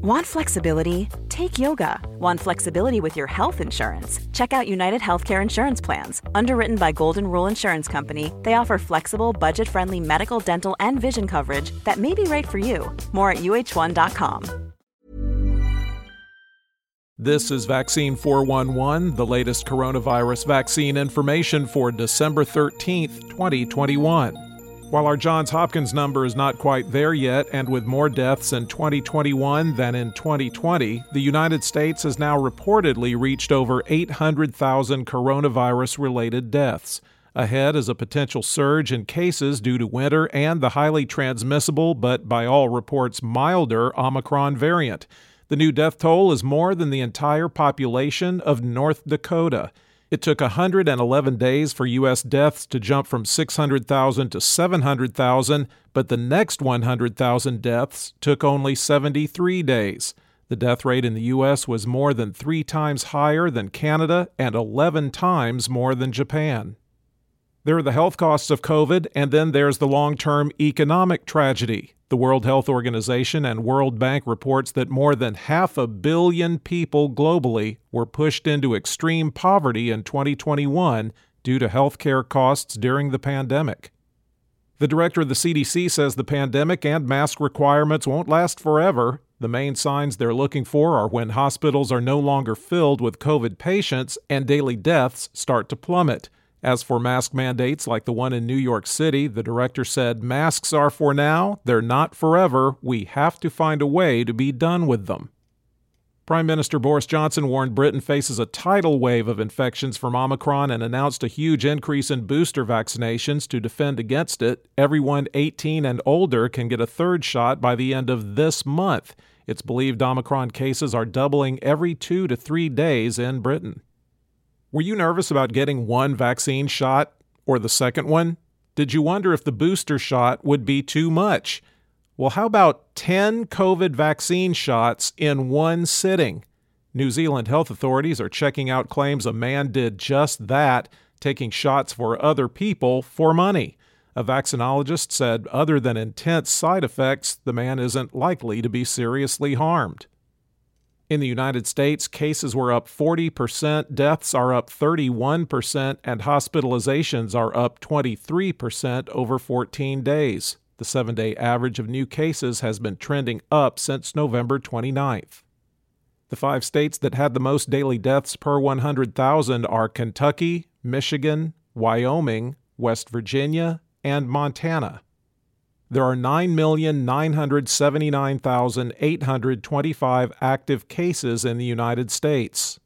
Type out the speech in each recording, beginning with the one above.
Want flexibility? Take yoga. Want flexibility with your health insurance? Check out United Healthcare Insurance Plans. Underwritten by Golden Rule Insurance Company, they offer flexible, budget friendly medical, dental, and vision coverage that may be right for you. More at uh1.com. This is Vaccine 411, the latest coronavirus vaccine information for December 13th, 2021. While our Johns Hopkins number is not quite there yet, and with more deaths in 2021 than in 2020, the United States has now reportedly reached over 800,000 coronavirus related deaths. Ahead is a potential surge in cases due to winter and the highly transmissible, but by all reports milder, Omicron variant. The new death toll is more than the entire population of North Dakota. It took 111 days for U.S. deaths to jump from 600,000 to 700,000, but the next 100,000 deaths took only 73 days. The death rate in the U.S. was more than three times higher than Canada and 11 times more than Japan. There are the health costs of COVID, and then there's the long term economic tragedy. The World Health Organization and World Bank reports that more than half a billion people globally were pushed into extreme poverty in 2021 due to health care costs during the pandemic. The director of the CDC says the pandemic and mask requirements won't last forever. The main signs they're looking for are when hospitals are no longer filled with COVID patients and daily deaths start to plummet. As for mask mandates like the one in New York City, the director said masks are for now, they're not forever. We have to find a way to be done with them. Prime Minister Boris Johnson warned Britain faces a tidal wave of infections from Omicron and announced a huge increase in booster vaccinations to defend against it. Everyone 18 and older can get a third shot by the end of this month. It's believed Omicron cases are doubling every two to three days in Britain. Were you nervous about getting one vaccine shot or the second one? Did you wonder if the booster shot would be too much? Well, how about 10 COVID vaccine shots in one sitting? New Zealand health authorities are checking out claims a man did just that, taking shots for other people for money. A vaccinologist said, other than intense side effects, the man isn't likely to be seriously harmed. In the United States, cases were up 40%, deaths are up 31%, and hospitalizations are up 23% over 14 days. The seven day average of new cases has been trending up since November 29th. The five states that had the most daily deaths per 100,000 are Kentucky, Michigan, Wyoming, West Virginia, and Montana there are 9,979,825 active cases in the United States.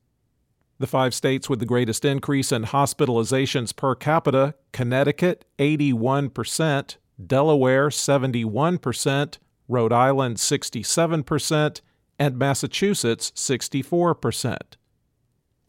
The five states with the greatest increase in hospitalizations per capita Connecticut, 81%, Delaware, 71%, Rhode Island, 67%, and Massachusetts, 64%.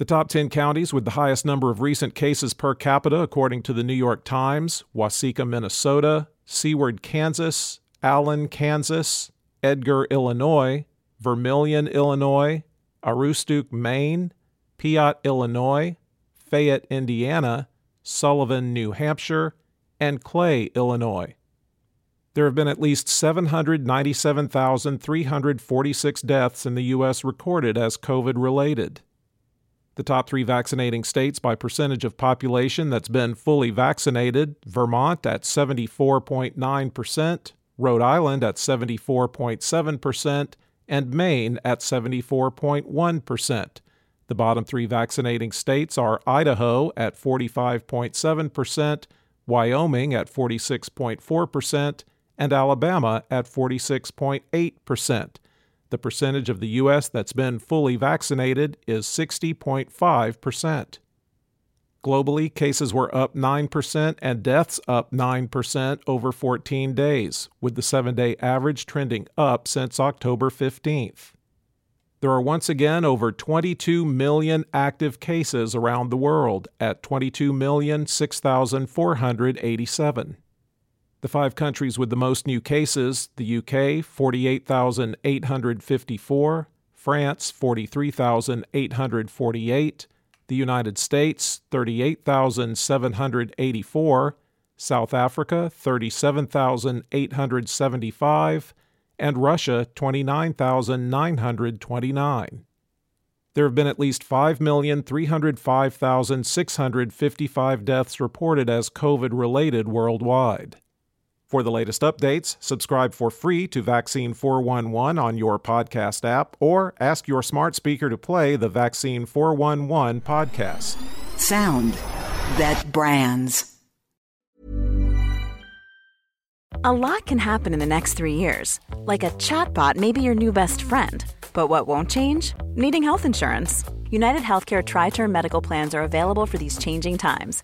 The top 10 counties with the highest number of recent cases per capita, according to the New York Times Waseca, Minnesota, Seward, Kansas, Allen, Kansas, Edgar, Illinois, Vermilion, Illinois, Aroostook, Maine, Piatt, Illinois, Fayette, Indiana, Sullivan, New Hampshire, and Clay, Illinois. There have been at least 797,346 deaths in the U.S. recorded as COVID related. The top three vaccinating states by percentage of population that's been fully vaccinated Vermont at 74.9%, Rhode Island at 74.7%, and Maine at 74.1%. The bottom three vaccinating states are Idaho at 45.7%, Wyoming at 46.4%, and Alabama at 46.8%. The percentage of the U.S. that's been fully vaccinated is 60.5%. Globally, cases were up 9% and deaths up 9% over 14 days, with the seven day average trending up since October 15th. There are once again over 22 million active cases around the world at 22,006,487. The five countries with the most new cases the UK, 48,854, France, 43,848, the United States, 38,784, South Africa, 37,875, and Russia 29,929. There have been at least 5,305,655 deaths reported as COVID related worldwide. For the latest updates, subscribe for free to Vaccine 411 on your podcast app or ask your smart speaker to play the Vaccine 411 podcast. Sound that brands. A lot can happen in the next three years. Like a chatbot may be your new best friend. But what won't change? Needing health insurance. United Healthcare Tri Term Medical Plans are available for these changing times